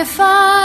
if I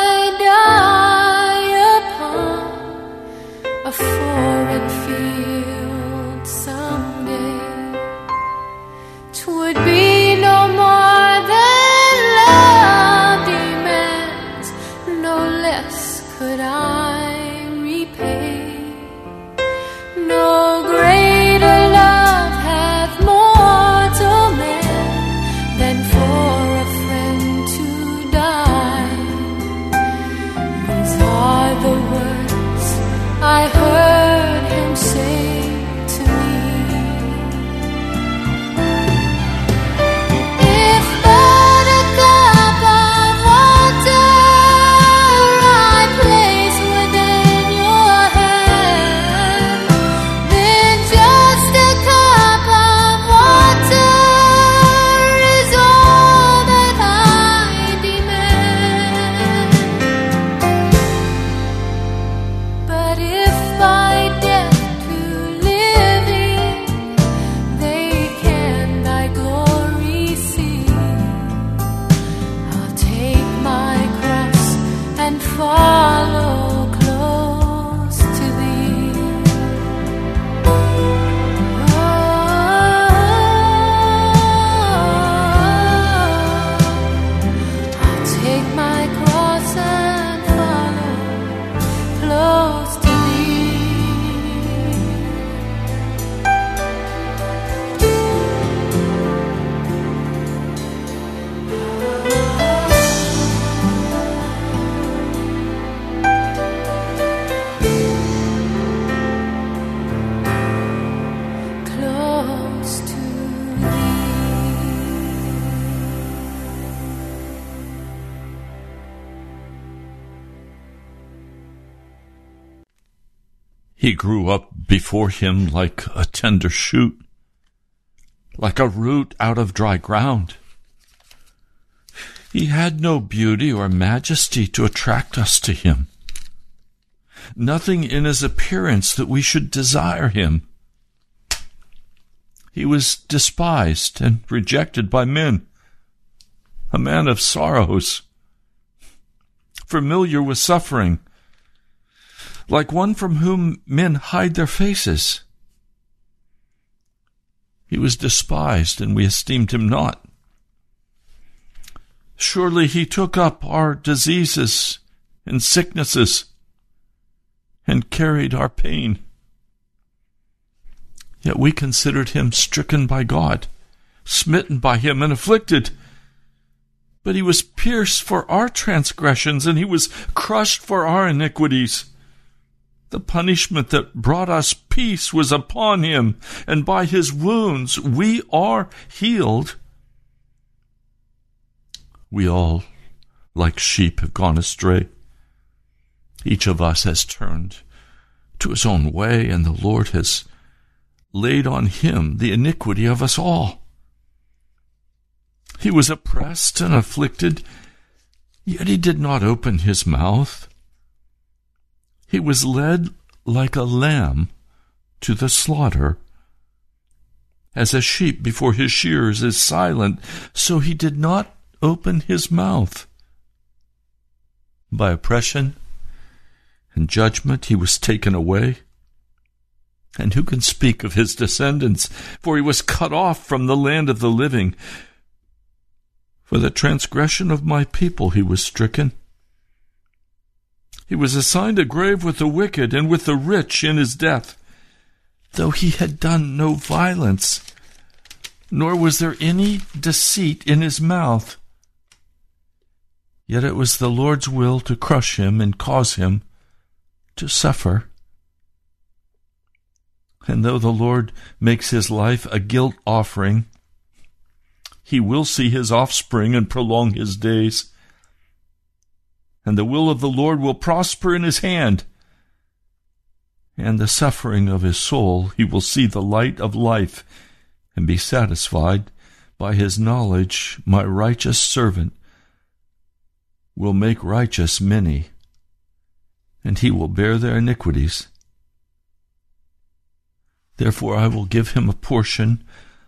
He grew up before him like a tender shoot, like a root out of dry ground. He had no beauty or majesty to attract us to him. Nothing in his appearance that we should desire him. He was despised and rejected by men, a man of sorrows, familiar with suffering, like one from whom men hide their faces. He was despised, and we esteemed him not. Surely he took up our diseases and sicknesses and carried our pain. Yet we considered him stricken by God, smitten by him, and afflicted. But he was pierced for our transgressions, and he was crushed for our iniquities. The punishment that brought us peace was upon him, and by his wounds we are healed. We all, like sheep, have gone astray. Each of us has turned to his own way, and the Lord has laid on him the iniquity of us all. He was oppressed and afflicted, yet he did not open his mouth. He was led like a lamb to the slaughter. As a sheep before his shears is silent, so he did not open his mouth. By oppression and judgment he was taken away. And who can speak of his descendants? For he was cut off from the land of the living. For the transgression of my people he was stricken. He was assigned a grave with the wicked and with the rich in his death, though he had done no violence, nor was there any deceit in his mouth. Yet it was the Lord's will to crush him and cause him to suffer. And though the Lord makes his life a guilt offering, he will see his offspring and prolong his days. And the will of the Lord will prosper in his hand. And the suffering of his soul he will see the light of life and be satisfied by his knowledge, my righteous servant will make righteous many, and he will bear their iniquities. Therefore I will give him a portion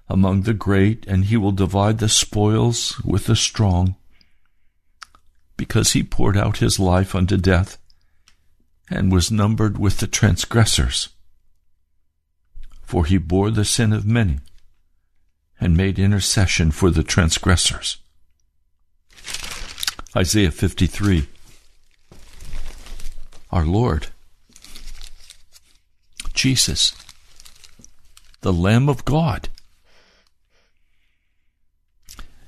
among the great, and he will divide the spoils with the strong, because he poured out his life unto death, and was numbered with the transgressors. For he bore the sin of many, and made intercession for the transgressors. Isaiah 53. Our Lord, Jesus, the Lamb of God.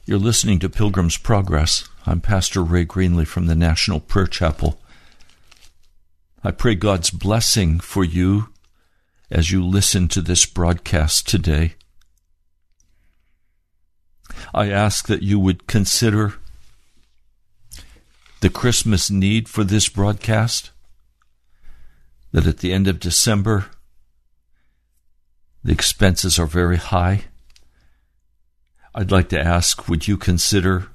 You're listening to Pilgrim's Progress. I'm Pastor Ray Greenley from the National Prayer Chapel. I pray God's blessing for you as you listen to this broadcast today. I ask that you would consider the Christmas need for this broadcast. That at the end of December, the expenses are very high. I'd like to ask would you consider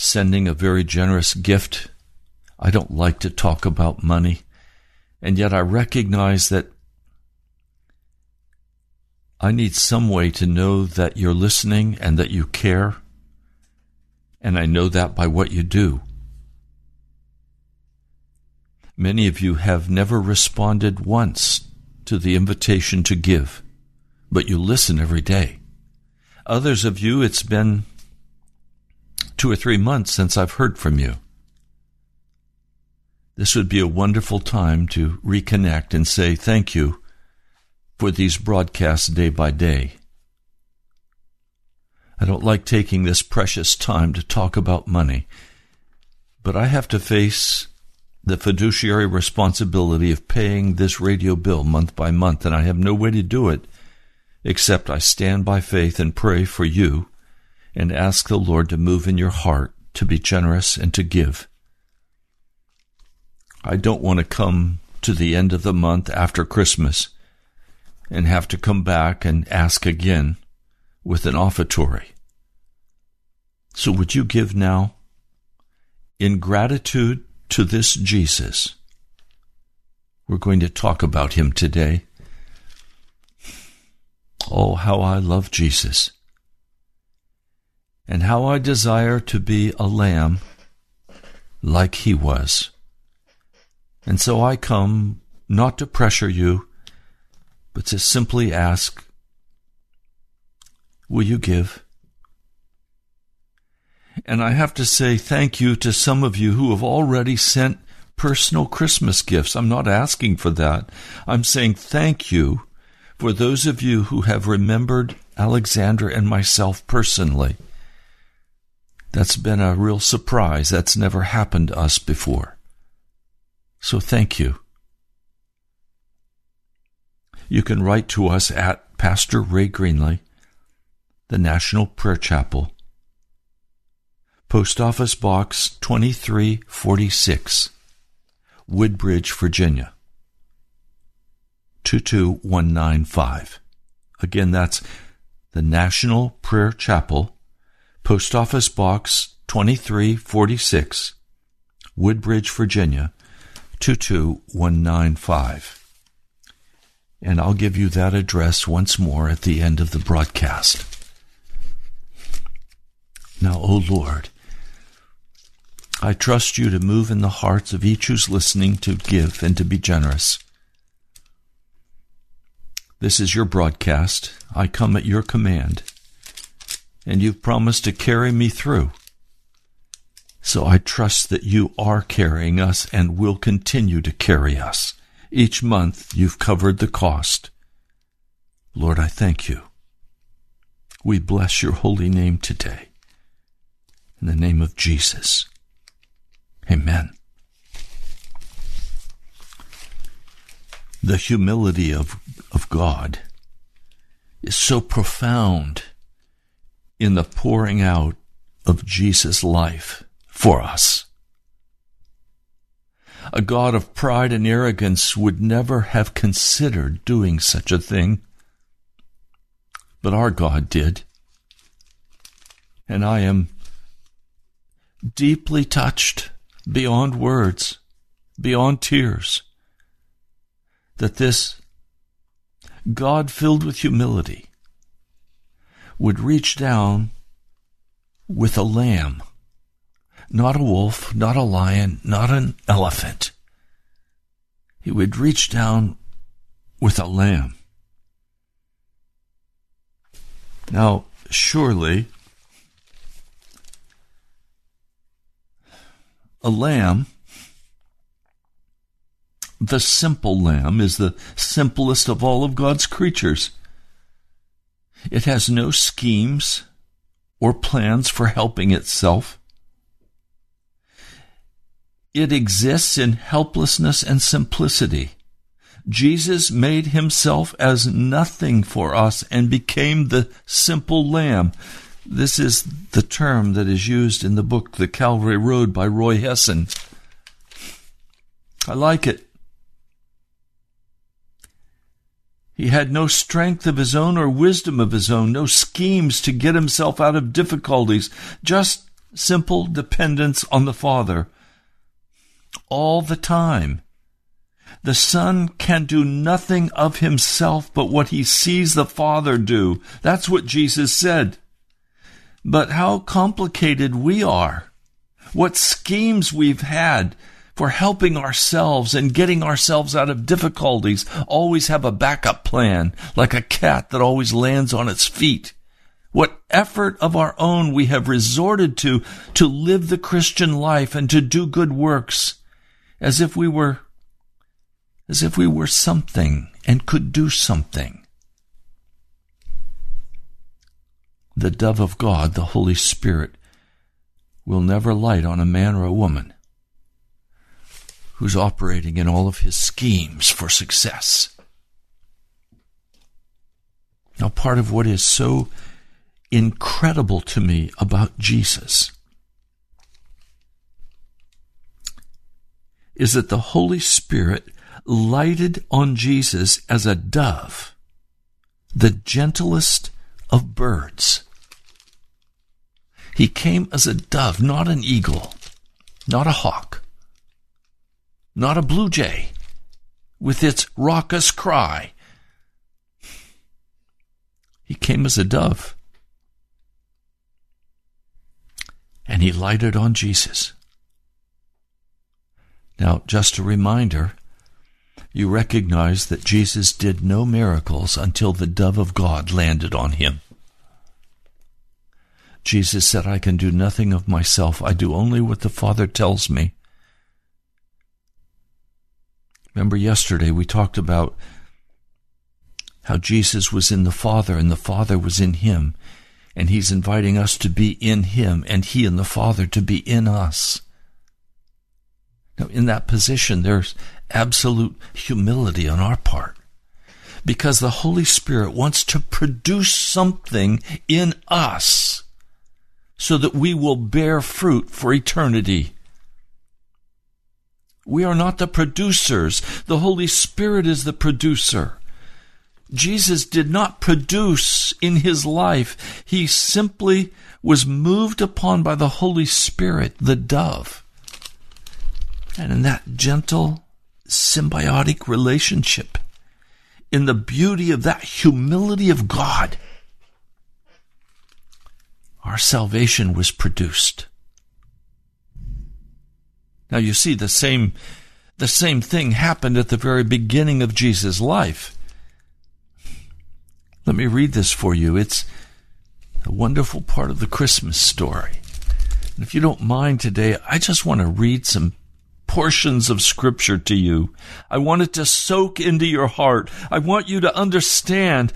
sending a very generous gift? I don't like to talk about money, and yet I recognize that I need some way to know that you're listening and that you care, and I know that by what you do. Many of you have never responded once to the invitation to give, but you listen every day. Others of you, it's been two or three months since I've heard from you. This would be a wonderful time to reconnect and say thank you for these broadcasts day by day. I don't like taking this precious time to talk about money, but I have to face the fiduciary responsibility of paying this radio bill month by month, and I have no way to do it except I stand by faith and pray for you and ask the Lord to move in your heart to be generous and to give. I don't want to come to the end of the month after Christmas and have to come back and ask again with an offertory. So would you give now? In gratitude to this Jesus. We're going to talk about him today. Oh, how I love Jesus. And how I desire to be a lamb like he was. And so I come not to pressure you, but to simply ask, Will you give? And I have to say thank you to some of you who have already sent personal Christmas gifts. I'm not asking for that. I'm saying thank you for those of you who have remembered Alexandra and myself personally. That's been a real surprise. That's never happened to us before. So thank you. You can write to us at Pastor Ray Greenley, the National Prayer Chapel, Post Office Box 2346, Woodbridge, Virginia 22195. Again, that's the National Prayer Chapel, Post Office Box 2346, Woodbridge, Virginia 22195. And I'll give you that address once more at the end of the broadcast. Now, O oh Lord, I trust you to move in the hearts of each who's listening to give and to be generous. This is your broadcast. I come at your command. And you've promised to carry me through. So I trust that you are carrying us and will continue to carry us. Each month you've covered the cost. Lord, I thank you. We bless your holy name today. In the name of Jesus. Amen. The humility of, of God is so profound in the pouring out of Jesus' life for us. A God of pride and arrogance would never have considered doing such a thing. But our God did. And I am deeply touched beyond words, beyond tears, that this God filled with humility would reach down with a lamb, not a wolf, not a lion, not an elephant. He would reach down with a lamb. Now, surely a lamb, the simple lamb, is the simplest of all of God's creatures. It has no schemes or plans for helping itself. It exists in helplessness and simplicity. Jesus made himself as nothing for us and became the simple lamb. This is the term that is used in the book The Calvary Road by Roy Hession. I like it. He had no strength of his own or wisdom of his own, no schemes to get himself out of difficulties, just simple dependence on the Father. All the time. The Son can do nothing of himself but what he sees the Father do. That's what Jesus said. But how complicated we are. What schemes we've had for helping ourselves and getting ourselves out of difficulties. Always have a backup plan, like a cat that always lands on its feet. What effort of our own we have resorted to to live the Christian life and to do good works as if we were, as if we were something and could do something. the dove of God, the Holy Spirit, will never light on a man or a woman who's operating in all of his schemes for success. Now, part of what is so incredible to me about Jesus is that the Holy Spirit lighted on Jesus as a dove, the gentlest of birds. He came as a dove, not an eagle, not a hawk, not a blue jay with its raucous cry. He came as a dove. And he lighted on Jesus. Now, just a reminder, you recognize that Jesus did no miracles until the dove of God landed on him. Jesus said, I can do nothing of myself. I do only what the Father tells me. Remember yesterday we talked about how Jesus was in the Father and the Father was in him. And he's inviting us to be in him and he and the Father to be in us. Now, in that position, there's absolute humility on our part because the Holy Spirit wants to produce something in us so that we will bear fruit for eternity. We are not the producers. The Holy Spirit is the producer. Jesus did not produce in his life. He simply was moved upon by the Holy Spirit, the dove. And in that gentle, symbiotic relationship, in the beauty of that humility of God, our salvation was produced. Now you see the same the same thing happened at the very beginning of Jesus' life. Let me read this for you. It's a wonderful part of the Christmas story. And if you don't mind today, I just want to read some portions of scripture to you. I want it to soak into your heart. I want you to understand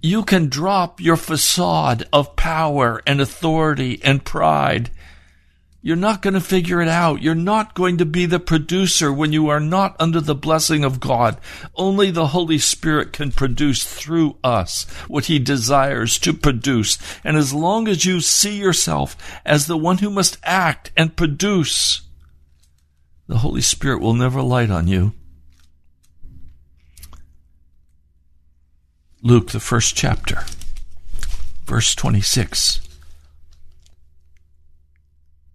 you can drop your facade of power and authority and pride. You're not going to figure it out. You're not going to be the producer when you are not under the blessing of God. Only the Holy Spirit can produce through us what He desires to produce. And as long as you see yourself as the one who must act and produce, the Holy Spirit will never light on you. Luke, the first chapter, verse 26.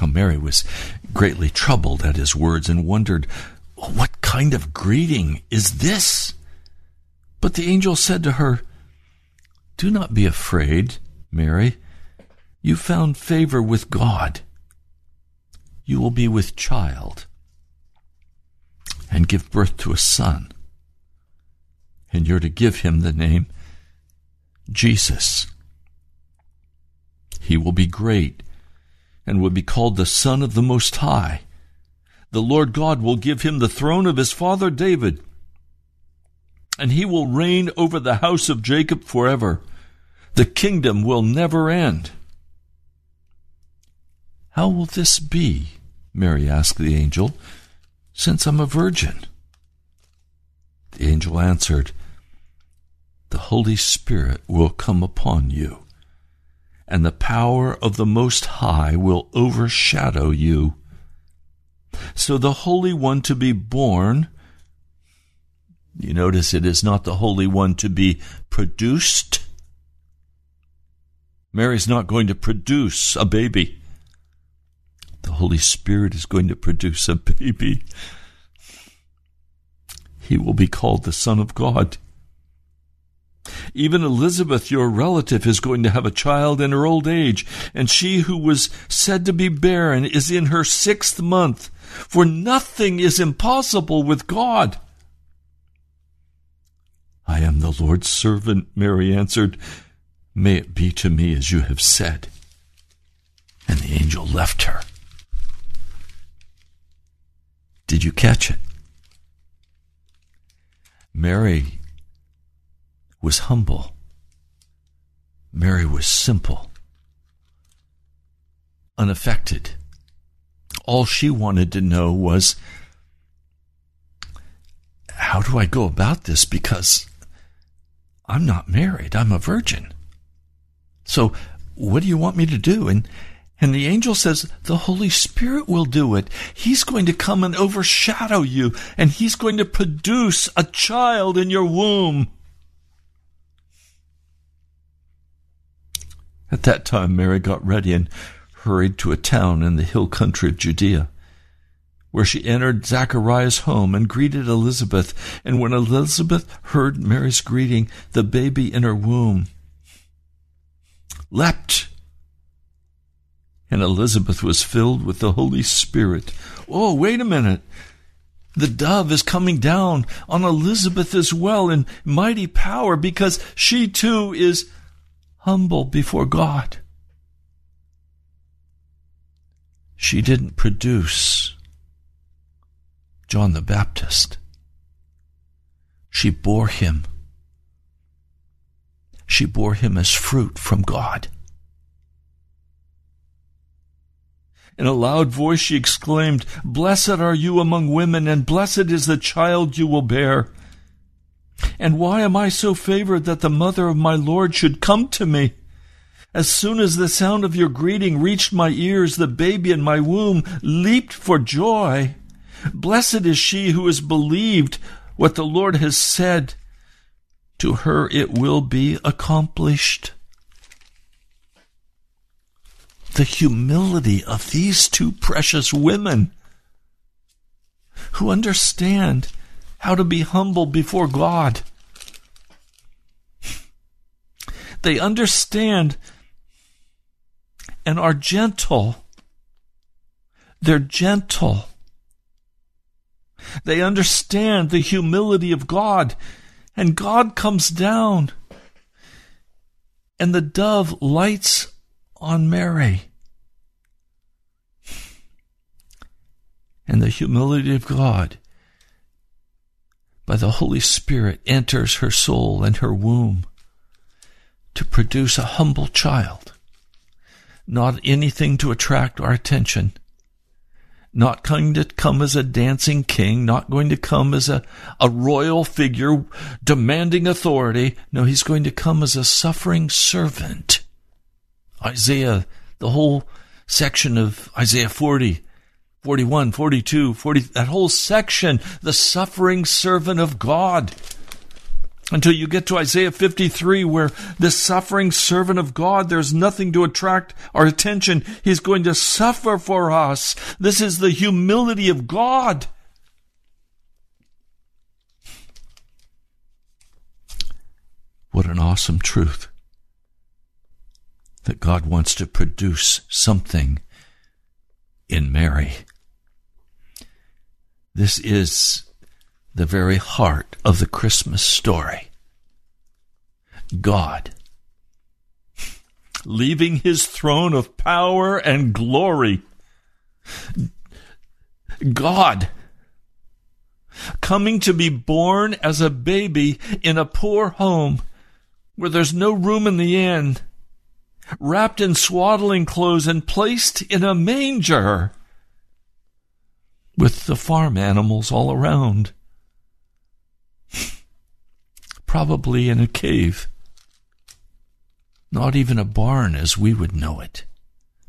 Now Mary was greatly troubled at his words and wondered, What kind of greeting is this? But the angel said to her, Do not be afraid, Mary. You found favor with God. You will be with child and give birth to a son and you're to give him the name Jesus. He will be great and will be called the Son of the Most High. The Lord God will give him the throne of his father David, and he will reign over the house of Jacob forever. The kingdom will never end. How will this be? Mary asked the angel, since I'm a virgin. The angel answered, the Holy Spirit will come upon you, and the power of the Most High will overshadow you. So the Holy One to be born, you notice it is not the Holy One to be produced. Mary's not going to produce a baby. The Holy Spirit is going to produce a baby. He will be called the Son of God. Even Elizabeth, your relative, is going to have a child in her old age, and she who was said to be barren is in her sixth month, for nothing is impossible with God. I am the Lord's servant, Mary answered. May it be to me as you have said. And the angel left her. Did you catch it? Mary was humble. Mary was simple, unaffected. All she wanted to know was how do I go about this? Because I'm not married, I'm a virgin. So, what do you want me to do? And and the angel says, The Holy Spirit will do it. He's going to come and overshadow you, and He's going to produce a child in your womb. At that time, Mary got ready and hurried to a town in the hill country of Judea, where she entered Zachariah's home and greeted Elizabeth. And when Elizabeth heard Mary's greeting, the baby in her womb leapt and Elizabeth was filled with the Holy Spirit. Oh, wait a minute. The dove is coming down on Elizabeth as well in mighty power because she too is humble before God. She didn't produce John the Baptist. She bore him. She bore him as fruit from God. In a loud voice she exclaimed, Blessed are you among women, and blessed is the child you will bear. And why am I so favored that the mother of my Lord should come to me? As soon as the sound of your greeting reached my ears, the baby in my womb leaped for joy. Blessed is she who has believed what the Lord has said. To her it will be accomplished the humility of these two precious women who understand how to be humble before God. They understand and are gentle. They're gentle. They understand the humility of God, and God comes down, and the dove lights on Mary. And the humility of God by the Holy Spirit enters her soul and her womb to produce a humble child. Not anything to attract our attention. Not going to come as a dancing king, not going to come as a, a royal figure demanding authority. No, he's going to come as a suffering servant Isaiah, the whole section of Isaiah 40, 41, 42, 40, that whole section, the suffering servant of God. Until you get to Isaiah 53, where this suffering servant of God, there's nothing to attract our attention. He's going to suffer for us. This is the humility of God. What an awesome truth that God wants to produce something in Mary. This is the very heart of the Christmas story. God, leaving his throne of power and glory, God, coming to be born as a baby in a poor home where there's no room in the inn wrapped in swaddling clothes and placed in a manger with the farm animals all around. Probably in a cave. Not even a barn as we would know it.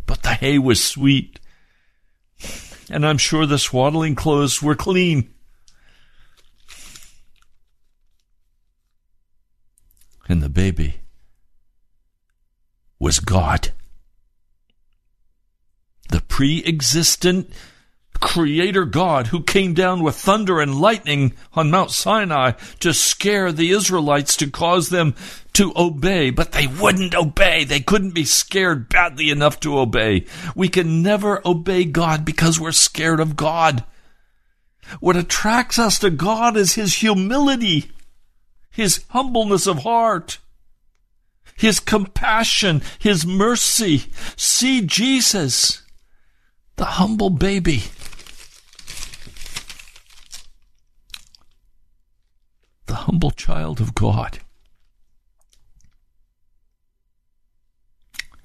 But the hay was sweet. And I'm sure the swaddling clothes were clean. And the baby was God. The pre existent creator God who came down with thunder and lightning on Mount Sinai to scare the Israelites to cause them to obey, but they wouldn't obey. They couldn't be scared badly enough to obey. We can never obey God because we're scared of God. What attracts us to God is His humility, His humbleness of heart. His compassion, His mercy. See Jesus, the humble baby. Humble child of God.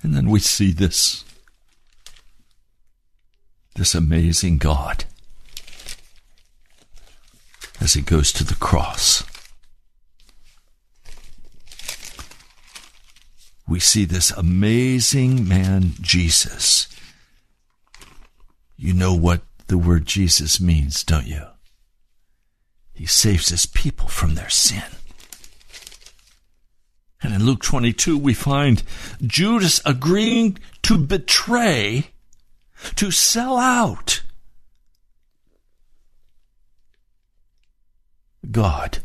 And then we see this, this amazing God as he goes to the cross. We see this amazing man, Jesus. You know what the word Jesus means, don't you? He saves his people from their sin. And in Luke 22, we find Judas agreeing to betray, to sell out God.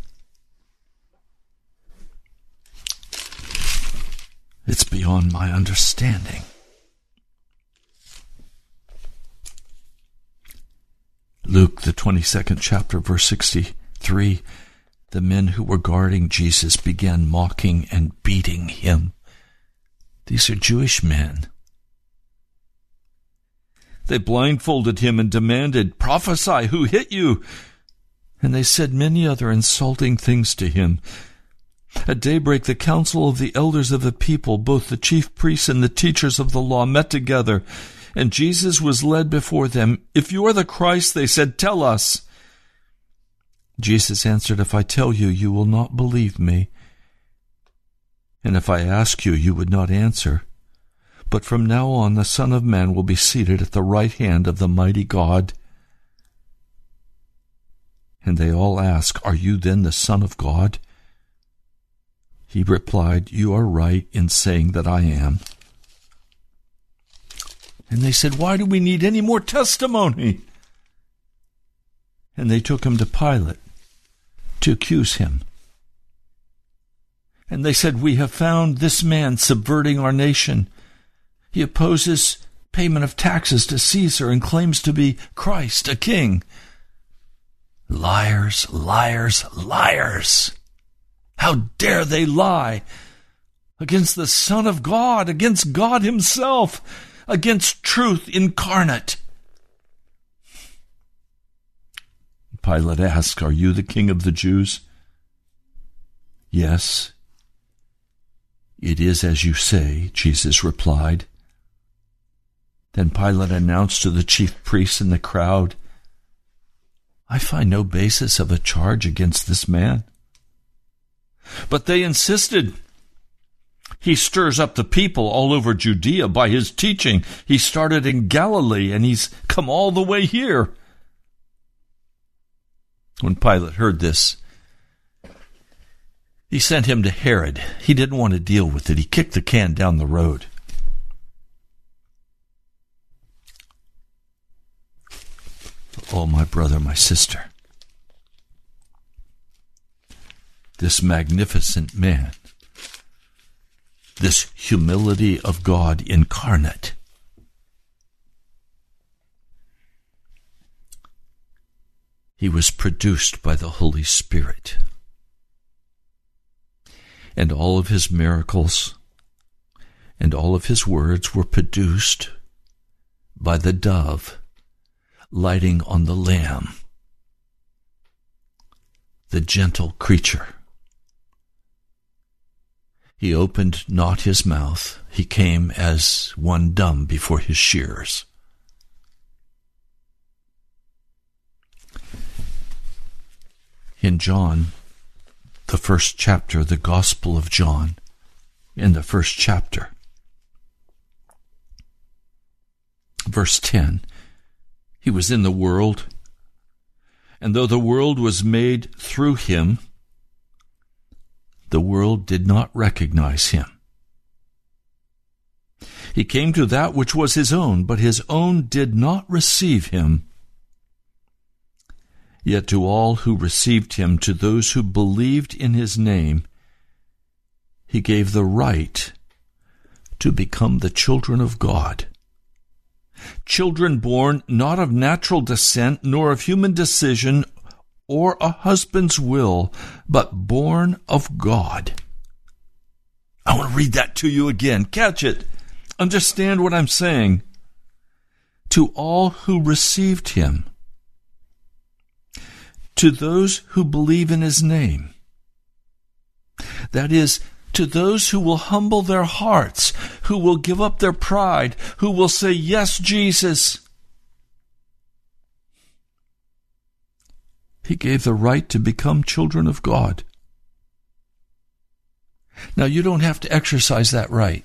It's beyond my understanding. Luke, the 22nd chapter, verse 63 the men who were guarding Jesus began mocking and beating him. These are Jewish men. They blindfolded him and demanded, Prophesy, who hit you? And they said many other insulting things to him. At daybreak, the council of the elders of the people, both the chief priests and the teachers of the law, met together, and Jesus was led before them. If you are the Christ, they said, tell us. Jesus answered, If I tell you, you will not believe me. And if I ask you, you would not answer. But from now on, the Son of Man will be seated at the right hand of the mighty God. And they all ask, Are you then the Son of God? He replied, You are right in saying that I am. And they said, Why do we need any more testimony? And they took him to Pilate to accuse him. And they said, We have found this man subverting our nation. He opposes payment of taxes to Caesar and claims to be Christ, a king. Liars, liars, liars. How dare they lie against the Son of God, against God Himself, against truth incarnate. Pilate asked, Are you the king of the Jews? Yes. It is as you say, Jesus replied. Then Pilate announced to the chief priests and the crowd, I find no basis of a charge against this man. But they insisted. He stirs up the people all over Judea by his teaching. He started in Galilee and he's come all the way here. When Pilate heard this, he sent him to Herod. He didn't want to deal with it. He kicked the can down the road. Oh, my brother, my sister. This magnificent man, this humility of God incarnate, He was produced by the Holy Spirit. And all of his miracles and all of his words were produced by the dove lighting on the lamb, the gentle creature. He opened not his mouth, he came as one dumb before his shearers. In John, the first chapter, the Gospel of John, in the first chapter. Verse 10 He was in the world, and though the world was made through him, the world did not recognize him. He came to that which was his own, but his own did not receive him. Yet to all who received him, to those who believed in his name, he gave the right to become the children of God. Children born not of natural descent, nor of human decision, or a husband's will, but born of God. I want to read that to you again. Catch it. Understand what I'm saying. To all who received him, to those who believe in his name. That is, to those who will humble their hearts, who will give up their pride, who will say, Yes, Jesus. He gave the right to become children of God. Now, you don't have to exercise that right,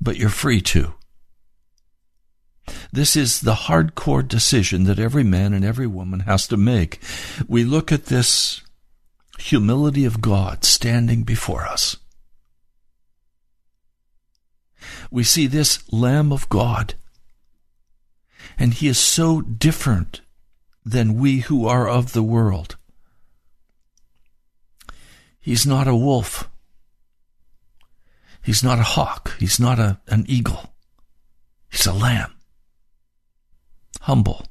but you're free to. This is the hardcore decision that every man and every woman has to make. We look at this humility of God standing before us. We see this Lamb of God, and he is so different than we who are of the world. He's not a wolf. He's not a hawk. He's not a, an eagle. He's a lamb. Humble.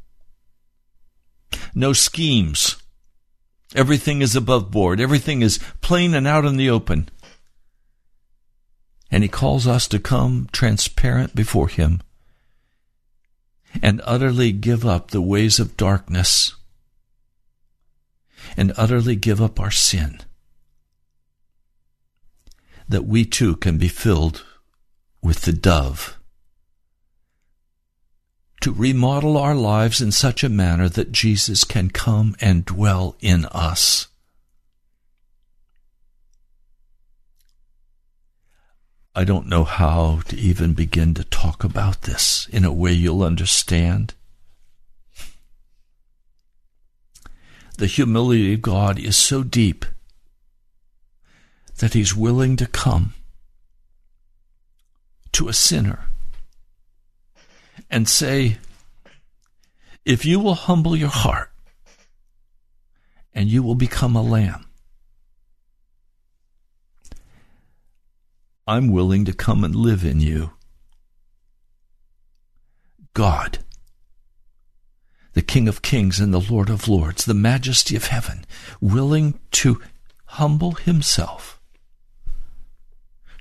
No schemes. Everything is above board. Everything is plain and out in the open. And he calls us to come transparent before him and utterly give up the ways of darkness and utterly give up our sin that we too can be filled with the dove to remodel our lives in such a manner that Jesus can come and dwell in us. I don't know how to even begin to talk about this in a way you'll understand. The humility of God is so deep that He's willing to come to a sinner and say, If you will humble your heart and you will become a lamb, I'm willing to come and live in you. God, the King of kings and the Lord of lords, the majesty of heaven, willing to humble himself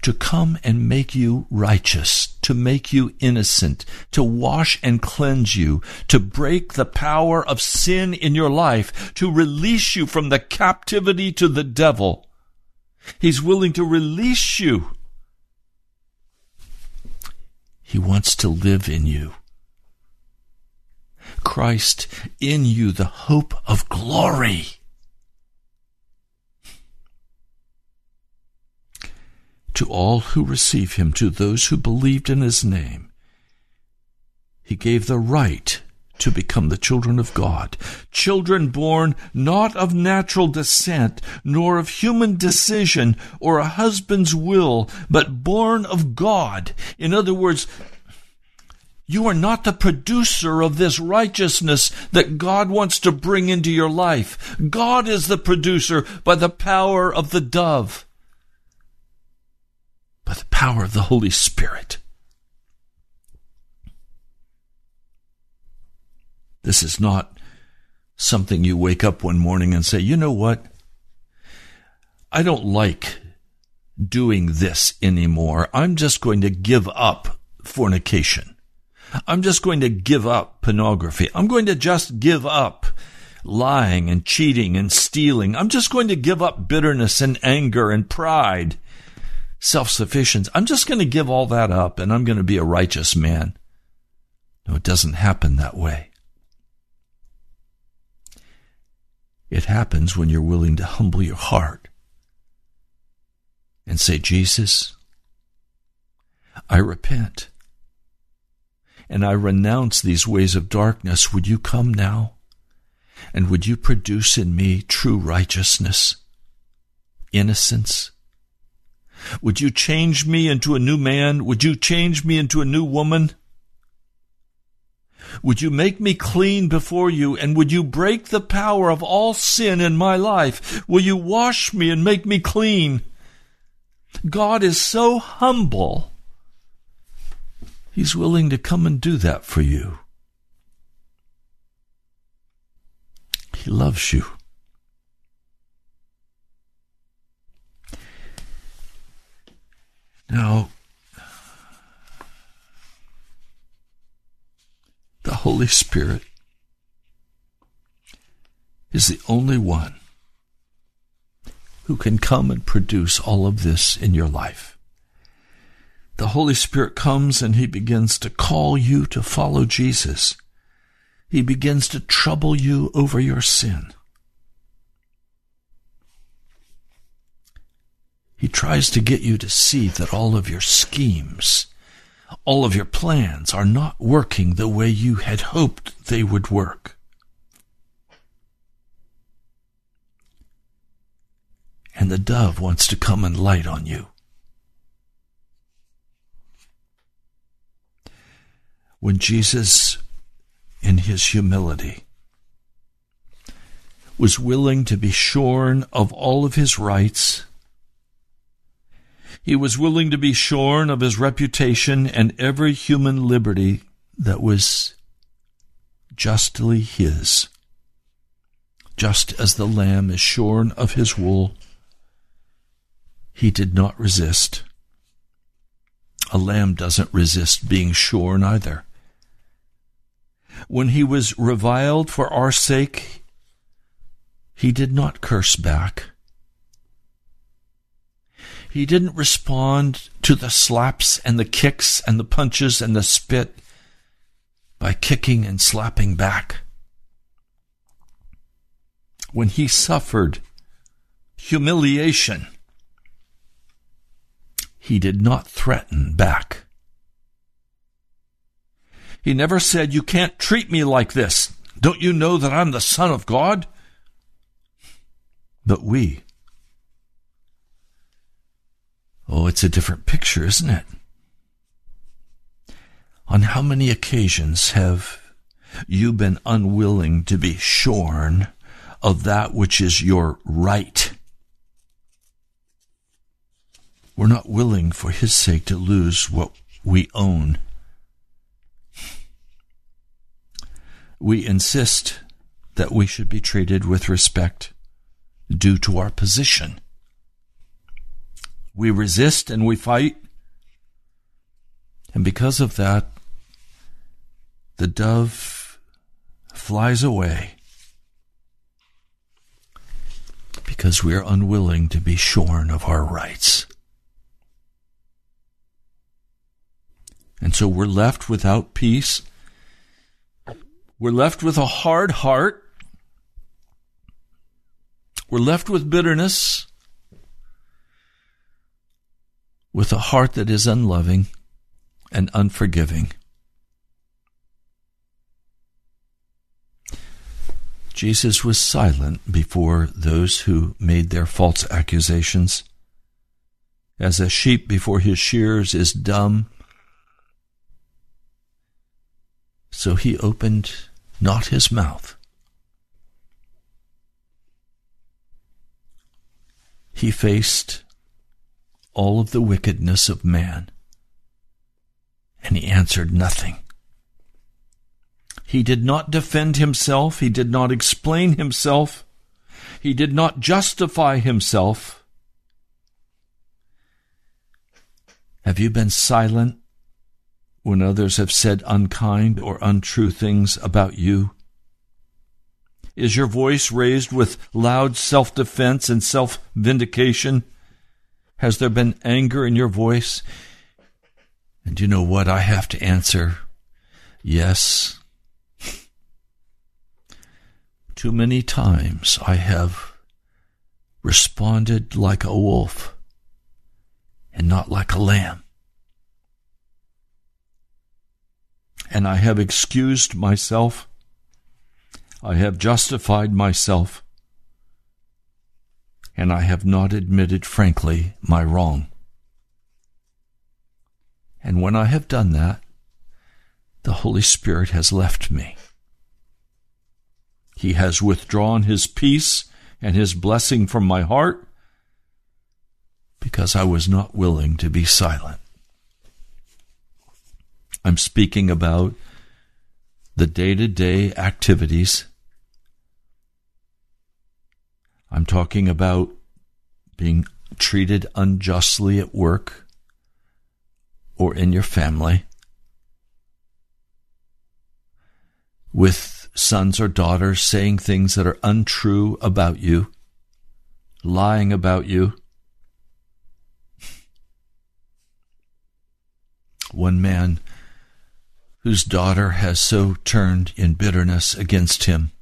to come and make you righteous, to make you innocent, to wash and cleanse you, to break the power of sin in your life, to release you from the captivity to the devil. He's willing to release you. He wants to live in you. Christ in you, the hope of glory. To all who receive him, to those who believed in his name. He gave the right to become the children of God, children born not of natural descent, nor of human decision or a husband's will, but born of God. In other words, you are not the producer of this righteousness that God wants to bring into your life. God is the producer by the power of the dove by the power of the Holy Spirit. This is not something you wake up one morning and say, you know what? I don't like doing this anymore. I'm just going to give up fornication. I'm just going to give up pornography. I'm going to just give up lying and cheating and stealing. I'm just going to give up bitterness and anger and pride self sufficiency. I'm just going to give all that up and I'm going to be a righteous man. No, it doesn't happen that way. It happens when you're willing to humble your heart and say, Jesus, I repent and I renounce these ways of darkness. Would you come now? And would you produce in me true righteousness, innocence, would you change me into a new man? Would you change me into a new woman? Would you make me clean before you, and would you break the power of all sin in my life? Will you wash me and make me clean? God is so humble. He's willing to come and do that for you. He loves you. Now, the Holy Spirit is the only one who can come and produce all of this in your life. The Holy Spirit comes and He begins to call you to follow Jesus. He begins to trouble you over your sin. He tries to get you to see that all of your schemes, all of your plans are not working the way you had hoped they would work. and the dove wants to come and light on you. When Jesus, in his humility, was willing to be shorn of all of his rights, he was willing to be shorn of his reputation and every human liberty that was justly his, just as the lamb is shorn of his wool he did not resist. A lamb doesn't resist being shorn either. When he was reviled for our sake, he did not curse back. He didn't respond to the slaps and the kicks and the punches and the spit by kicking and slapping back. When he suffered humiliation, he did not threaten back. He never said, You can't treat me like this. Don't you know that I'm the Son of God? But we. Oh, it's a different picture, isn't it? On how many occasions have you been unwilling to be shorn of that which is your right? We're not willing for His sake to lose what we own. We insist that we should be treated with respect due to our position. We resist and we fight. And because of that, the dove flies away because we are unwilling to be shorn of our rights. And so we're left without peace. We're left with a hard heart. We're left with bitterness, with a heart that is unloving and unforgiving. Jesus was silent before those who made their false accusations. As a sheep before his shears is dumb So he opened not his mouth. He faced all of the wickedness of man, and he answered nothing. He did not defend himself. He did not explain himself. He did not justify himself. Have you been silent when others have said unkind or untrue things about you? Is your voice raised with loud self defense and self vindication? Has there been anger in your voice? And you know what? I have to answer yes. Too many times I have responded like a wolf and not like a lamb. and I have excused myself. I have justified myself, and I have not admitted frankly my wrong. And when I have done that, the Holy Spirit has left me. He has withdrawn His peace and His blessing from my heart because I was not willing to be silent. I'm speaking about the day to day activities. I'm talking about being treated unjustly at work or in your family, with sons or daughters saying things that are untrue about you, lying about you. One man whose daughter has so turned in bitterness against him.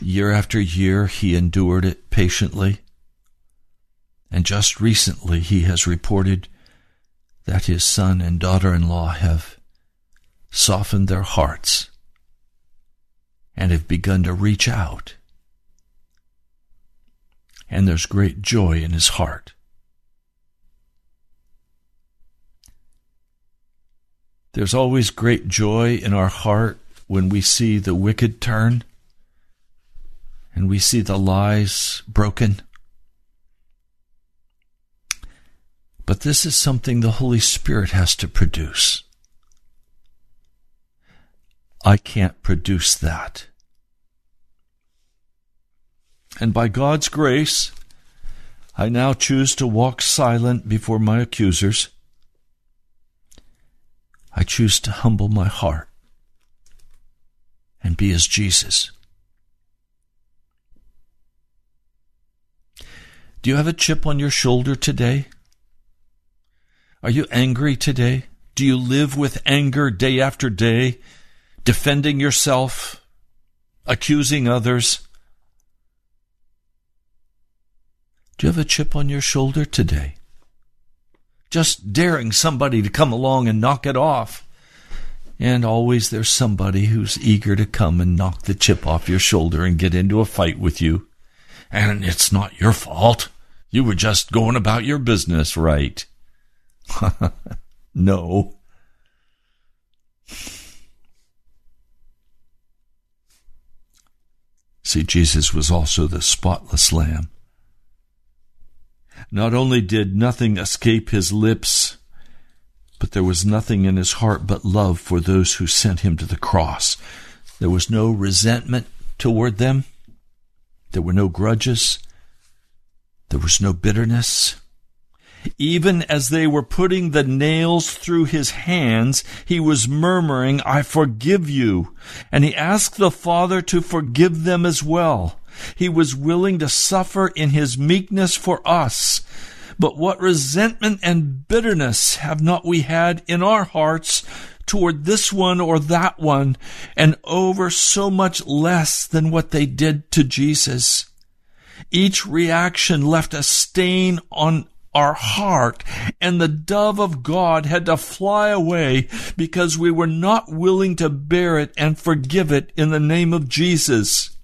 Year after year, he endured it patiently. And just recently, he has reported that his son and daughter in law have softened their hearts and have begun to reach out. And there's great joy in his heart. There's always great joy in our heart when we see the wicked turn and we see the lies broken. But this is something the Holy Spirit has to produce. I can't produce that. And by God's grace, I now choose to walk silent before my accusers. I choose to humble my heart and be as Jesus. Do you have a chip on your shoulder today? Are you angry today? Do you live with anger day after day, defending yourself, accusing others? Do you have a chip on your shoulder today? Just daring somebody to come along and knock it off. And always there's somebody who's eager to come and knock the chip off your shoulder and get into a fight with you. And it's not your fault. You were just going about your business right. no. See, Jesus was also the spotless lamb. Not only did nothing escape his lips, but there was nothing in his heart but love for those who sent him to the cross. There was no resentment toward them. There were no grudges. There was no bitterness. Even as they were putting the nails through his hands, he was murmuring, I forgive you. And he asked the Father to forgive them as well. He was willing to suffer in his meekness for us. But what resentment and bitterness have not we had in our hearts toward this one or that one, and over so much less than what they did to Jesus? Each reaction left a stain on our heart, and the dove of God had to fly away because we were not willing to bear it and forgive it in the name of Jesus.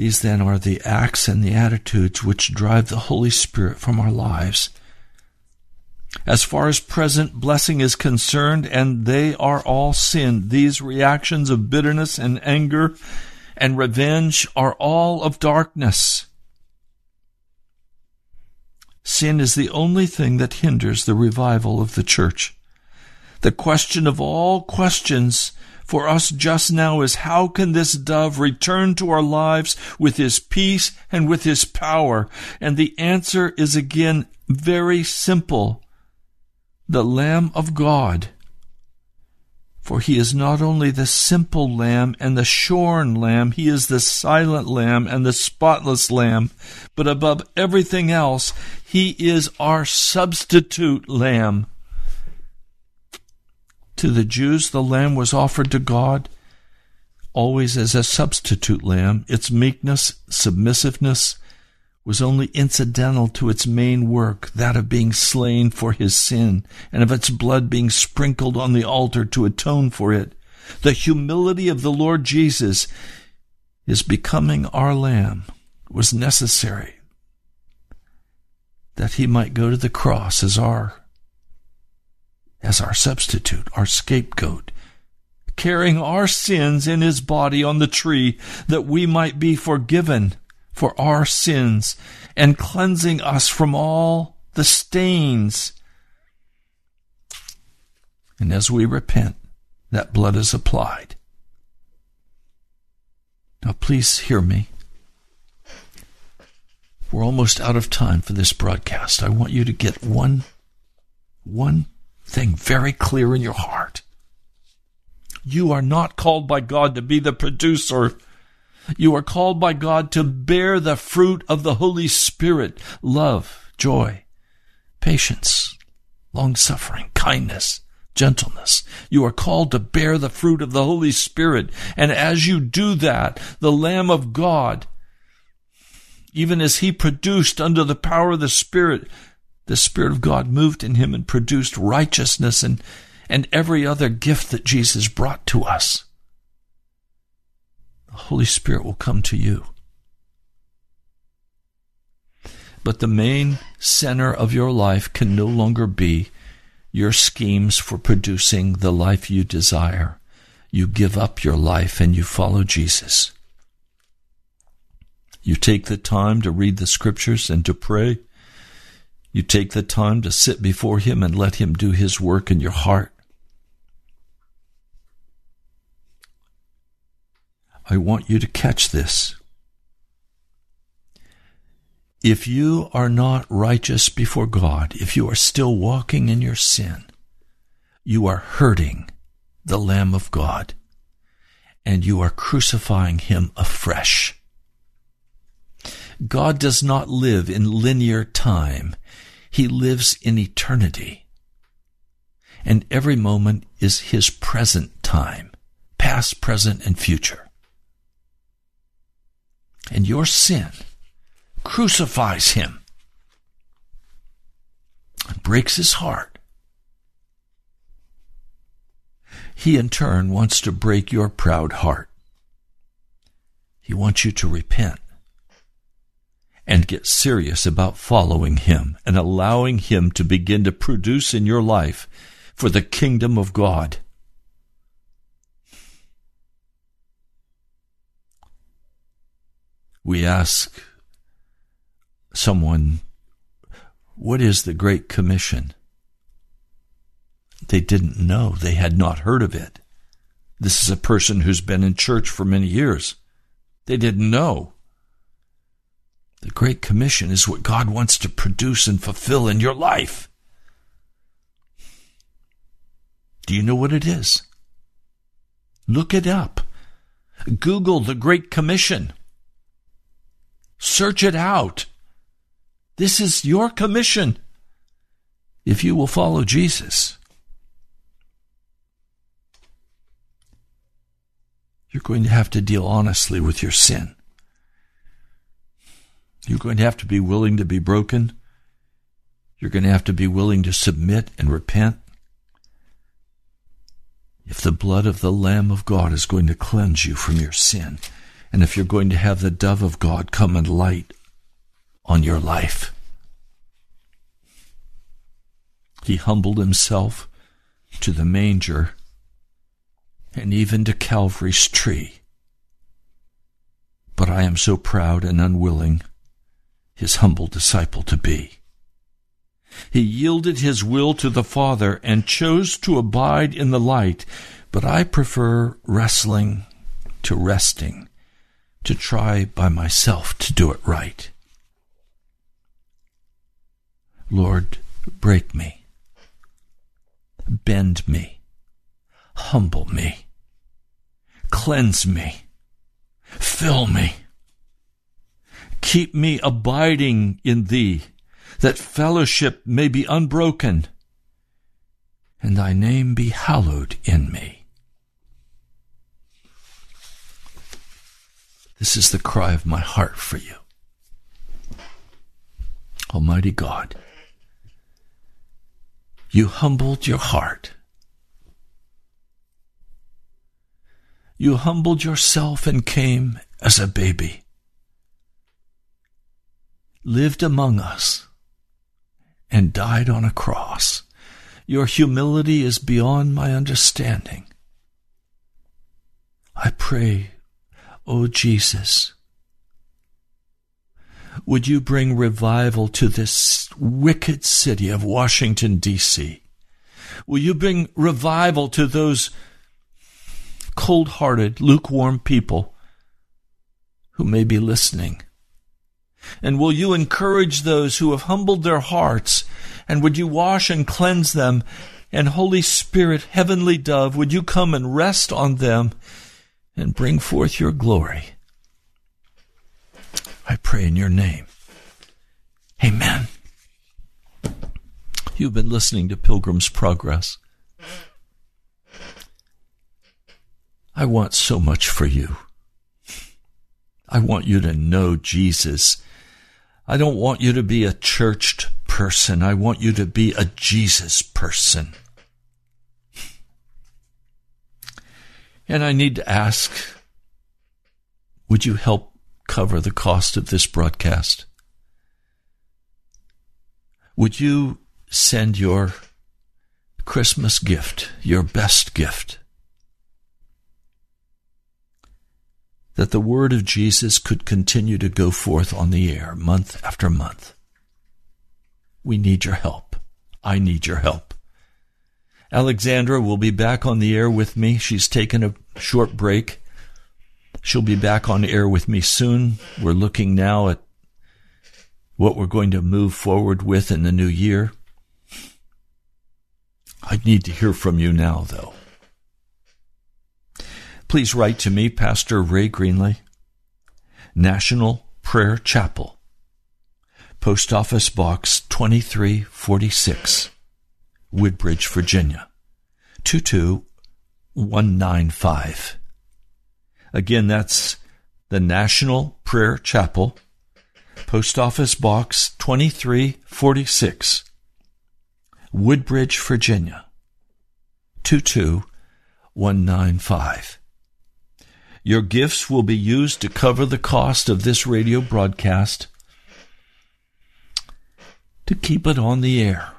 These then are the acts and the attitudes which drive the Holy Spirit from our lives. As far as present blessing is concerned, and they are all sin, these reactions of bitterness and anger and revenge are all of darkness. Sin is the only thing that hinders the revival of the church. The question of all questions for us just now is how can this dove return to our lives with his peace and with his power? And the answer is again very simple. The Lamb of God. For he is not only the simple lamb and the shorn lamb, he is the silent lamb and the spotless lamb. But above everything else, he is our substitute lamb. To the Jews, the lamb was offered to God always as a substitute lamb. Its meekness, submissiveness was only incidental to its main work, that of being slain for his sin, and of its blood being sprinkled on the altar to atone for it. The humility of the Lord Jesus his becoming our lamb was necessary that he might go to the cross as our as our substitute, our scapegoat, carrying our sins in his body on the tree that we might be forgiven for our sins and cleansing us from all the stains. And as we repent, that blood is applied. Now, please hear me. We're almost out of time for this broadcast. I want you to get one, one thing very clear in your heart. You are not called by God to be the producer. You are called by God to bear the fruit of the Holy Spirit love, joy, patience, long suffering, kindness, gentleness. You are called to bear the fruit of the Holy Spirit. And as you do that, the Lamb of God, even as he produced under the power of the Spirit, the Spirit of God moved in him and produced righteousness and, and every other gift that Jesus brought to us. The Holy Spirit will come to you. But the main center of your life can no longer be your schemes for producing the life you desire. You give up your life and you follow Jesus. You take the time to read the scriptures and to pray. You take the time to sit before Him and let Him do His work in your heart. I want you to catch this. If you are not righteous before God, if you are still walking in your sin, you are hurting the Lamb of God and you are crucifying him afresh. God does not live in linear time. He lives in eternity. And every moment is his present time, past, present, and future. And your sin crucifies him and breaks his heart. He in turn wants to break your proud heart. He wants you to repent and get serious about following him and allowing him to begin to produce in your life for the kingdom of God. We ask someone, What is the Great Commission? They didn't know. They had not heard of it. This is a person who's been in church for many years. They didn't know. The Great Commission is what God wants to produce and fulfill in your life. Do you know what it is? Look it up. Google the Great Commission. Search it out. This is your commission if you will follow Jesus. You're going to have to deal honestly with your sin. You're going to have to be willing to be broken. You're going to have to be willing to submit and repent. If the blood of the Lamb of God is going to cleanse you from your sin, and if you're going to have the dove of God come and light on your life. He humbled himself to the manger and even to Calvary's tree. But I am so proud and unwilling his humble disciple to be. He yielded his will to the Father and chose to abide in the light, but I prefer wrestling to resting, to try by myself to do it right. Lord, break me, bend me, humble me, cleanse me, fill me, keep me abiding in thee, that fellowship may be unbroken, and thy name be hallowed in me. This is the cry of my heart for you. Almighty God, you humbled your heart. You humbled yourself and came as a baby, lived among us, and died on a cross. Your humility is beyond my understanding. I pray, O Jesus, would you bring revival to this wicked city of Washington, D.C.? Will you bring revival to those cold hearted, lukewarm people who may be listening? And will you encourage those who have humbled their hearts? And would you wash and cleanse them? And Holy Spirit, Heavenly Dove, would you come and rest on them and bring forth your glory? I pray in your name. Amen. You've been listening to Pilgrim's Progress. I want so much for you. I want you to know Jesus. I don't want you to be a churched person. I want you to be a Jesus person. And I need to ask, would you help cover the cost of this broadcast? Would you send your Christmas gift, your best gift? That the word of Jesus could continue to go forth on the air month after month. We need your help. I need your help. Alexandra will be back on the air with me. She's taken a short break. She'll be back on air with me soon. We're looking now at what we're going to move forward with in the new year. I need to hear from you now, though please write to me, Pastor Ray Greenley, National Prayer Chapel, Post Office Box 2346, Woodbridge, Virginia 22195. Again, that's the National Prayer Chapel, Post Office Box 2346, Woodbridge, Virginia 22195. Your gifts will be used to cover the cost of this radio broadcast to keep it on the air.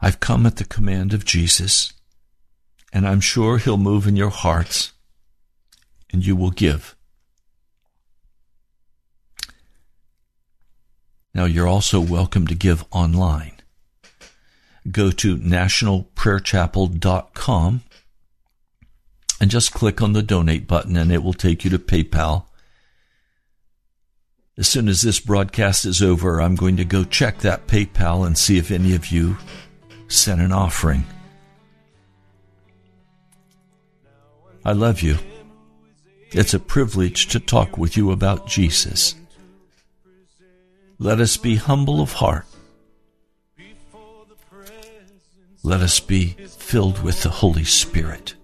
I've come at the command of Jesus, and I'm sure He'll move in your hearts, and you will give. Now, you're also welcome to give online. Go to nationalprayerchapel.com and just click on the donate button and it will take you to PayPal. As soon as this broadcast is over, I'm going to go check that PayPal and see if any of you sent an offering. I love you. It's a privilege to talk with you about Jesus. Let us be humble of heart. Let us be filled with the Holy Spirit.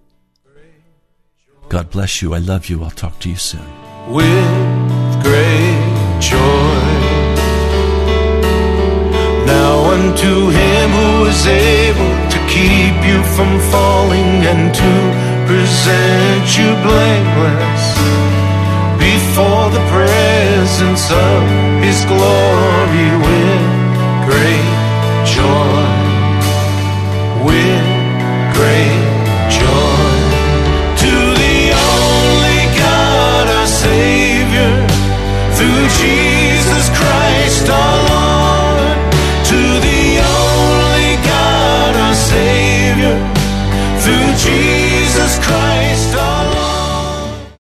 God bless you. I love you. I'll talk to you soon. With great joy. Now unto him who is able to keep you from falling and to present you blameless before the presence of his glory with great joy. With